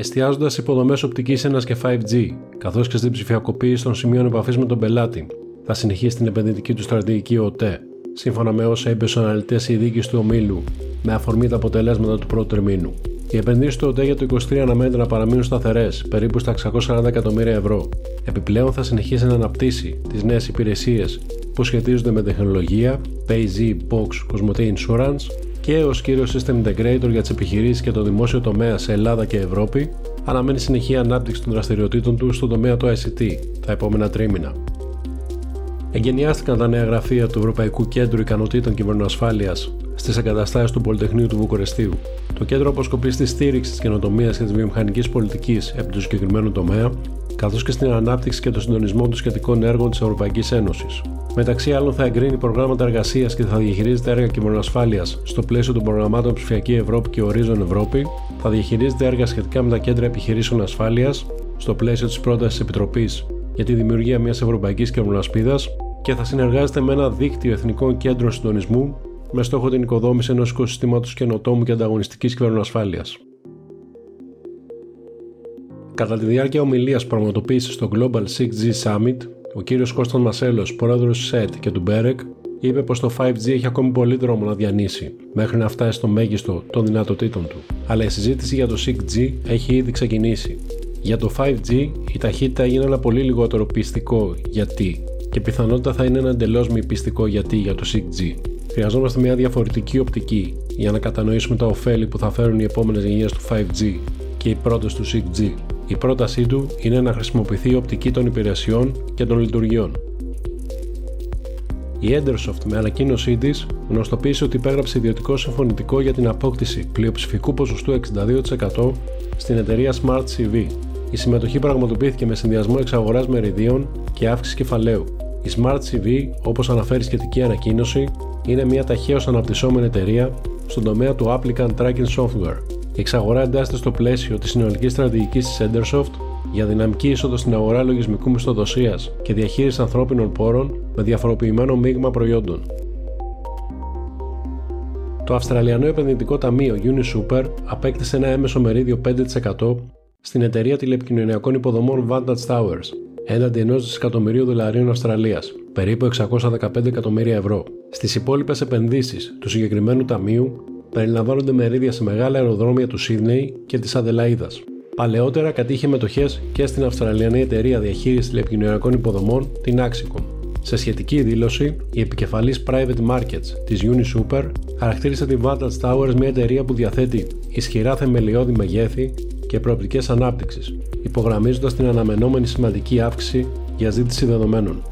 εστιάζοντας υποδομές οπτικής 1 και 5G, καθώς και στην ψηφιακοποίηση των σημείων επαφής με τον πελάτη, θα συνεχίσει την επενδυτική του στρατηγική ΟΤΕ, σύμφωνα με όσα είπε στους αναλυτές η δίκη του ομίλου, με αφορμή τα αποτελέσματα του πρώτου τριμήνου. Οι επενδύσεις του ΟΤΕ για το 2023 αναμένεται να παραμείνουν σταθερές, περίπου στα 640 εκατομμύρια ευρώ. Επιπλέον θα συνεχίσει να αναπτύσσει τις νέες υπηρεσίες που σχετίζονται με τεχνολογία, PayZ, Box, Cosmote Insurance και ω κύριο System Integrator για τις επιχειρήσεις και το δημόσιο τομέα σε Ελλάδα και Ευρώπη, αναμένει συνεχή ανάπτυξη των δραστηριοτήτων του στον τομέα του ICT τα επόμενα τρίμηνα. Εγκαινιάστηκαν τα νέα γραφεία του Ευρωπαϊκού Κέντρου Ικανοτήτων Κυβερνοασφάλειας στις εγκαταστάσεις του Πολυτεχνείου του Βουκουρεστίου. Το κέντρο αποσκοπεί στη στήριξη της καινοτομίας και της βιομηχανικής πολιτικής επί του συγκεκριμένου τομέα, καθώς και στην ανάπτυξη και το συντονισμό των σχετικών έργων της Ευρωπαϊκής Ένωσης. Μεταξύ άλλων, θα εγκρίνει προγράμματα εργασίας και θα διαχειρίζεται έργα κυβερνοασφάλεια στο πλαίσιο των προγραμμάτων Ψηφιακή Ευρώπη και Ορίζον Ευρώπη, θα διαχειρίζεται έργα σχετικά με τα κέντρα επιχειρήσεων ασφάλειας στο πλαίσιο της πρότασης Επιτροπής για τη δημιουργία μιας Ευρωπαϊκής Κυβερνοασπίδα και θα συνεργάζεται με ένα δίκτυο εθνικών κέντρων συντονισμού με στόχο την οικοδόμηση ενός οικοσυστήματος καινοτόμου και ανταγωνιστικής κυβερνοασφάλειας. Κατά τη διάρκεια ομιλίας πραγματοποίησης στο Global 6G Summit, ο κύριος Κώστας Μασέλος, πρόεδρος της ΣΕΤ και του Μπέρεκ, είπε πως το 5G έχει ακόμη πολύ δρόμο να διανύσει μέχρι να φτάσει στο μέγιστο των δυνατοτήτων του. Αλλά η συζήτηση για το 6G έχει ήδη ξεκινήσει. Για το 5G η ταχύτητα έγινε ένα πολύ λιγότερο πιστικό γιατί και πιθανότητα θα είναι ένα εντελώς μη πιστικό γιατί για το 6G. Χρειαζόμαστε μια διαφορετική οπτική για να κατανοήσουμε τα ωφέλη που θα φέρουν οι επόμενες γενιές του 5G και οι πρώτες του 6G. Η πρότασή του είναι να χρησιμοποιηθεί η οπτική των υπηρεσιών και των λειτουργιών. Η Endersoft με ανακοίνωσή της γνωστοποίησε ότι υπέγραψε ιδιωτικό συμφωνητικό για την απόκτηση πλειοψηφικού ποσοστού 62% στην εταιρεία Smart CV. Η συμμετοχή πραγματοποιήθηκε με συνδυασμό εξαγοράς μεριδίων και αύξηση κεφαλαίου. Η Smart CV, όπως αναφέρει σχετική ανακοίνωση, είναι μια ταχαίως αναπτυσσόμενη εταιρεία στον τομέα του Applicant Tracking Software. Η εξαγορά εντάσσεται στο πλαίσιο της συνολικής στρατηγικής της Endersoft για δυναμική είσοδο στην αγορά λογισμικού μισθοδοσίας και διαχείριση ανθρώπινων πόρων με διαφοροποιημένο μείγμα προϊόντων. Το Αυστραλιανό Επενδυτικό Ταμείο UniSuper απέκτησε ένα έμεσο μερίδιο 5% στην εταιρεία τηλεπικοινωνιακών υποδομών Vantage Towers, έναντι ενός δισεκατομμυρίου δολαρίων Αυστραλίας, περίπου 615 εκατομμύρια ευρώ. Στις υπόλοιπες επενδύσεις του συγκεκριμένου ταμείου περιλαμβάνονται μερίδια σε μεγάλα αεροδρόμια του Σίδνεϊ και της Αδελαίδα. Παλαιότερα κατήχε μετοχές και στην Αυστραλιανή εταιρεία διαχείρισης τηλεπικοινωνιακών υποδομών, την Axicom. Σε σχετική δήλωση, η επικεφαλής Private Markets της UniSuper χαρακτήρισε την Vantage Towers μια εταιρεία που διαθέτει ισχυρά θεμελιώδη μεγέθη και προοπτικές ανάπτυξης, υπογραμμίζοντας την αναμενόμενη σημαντική αύξηση για ζήτηση δεδομένων.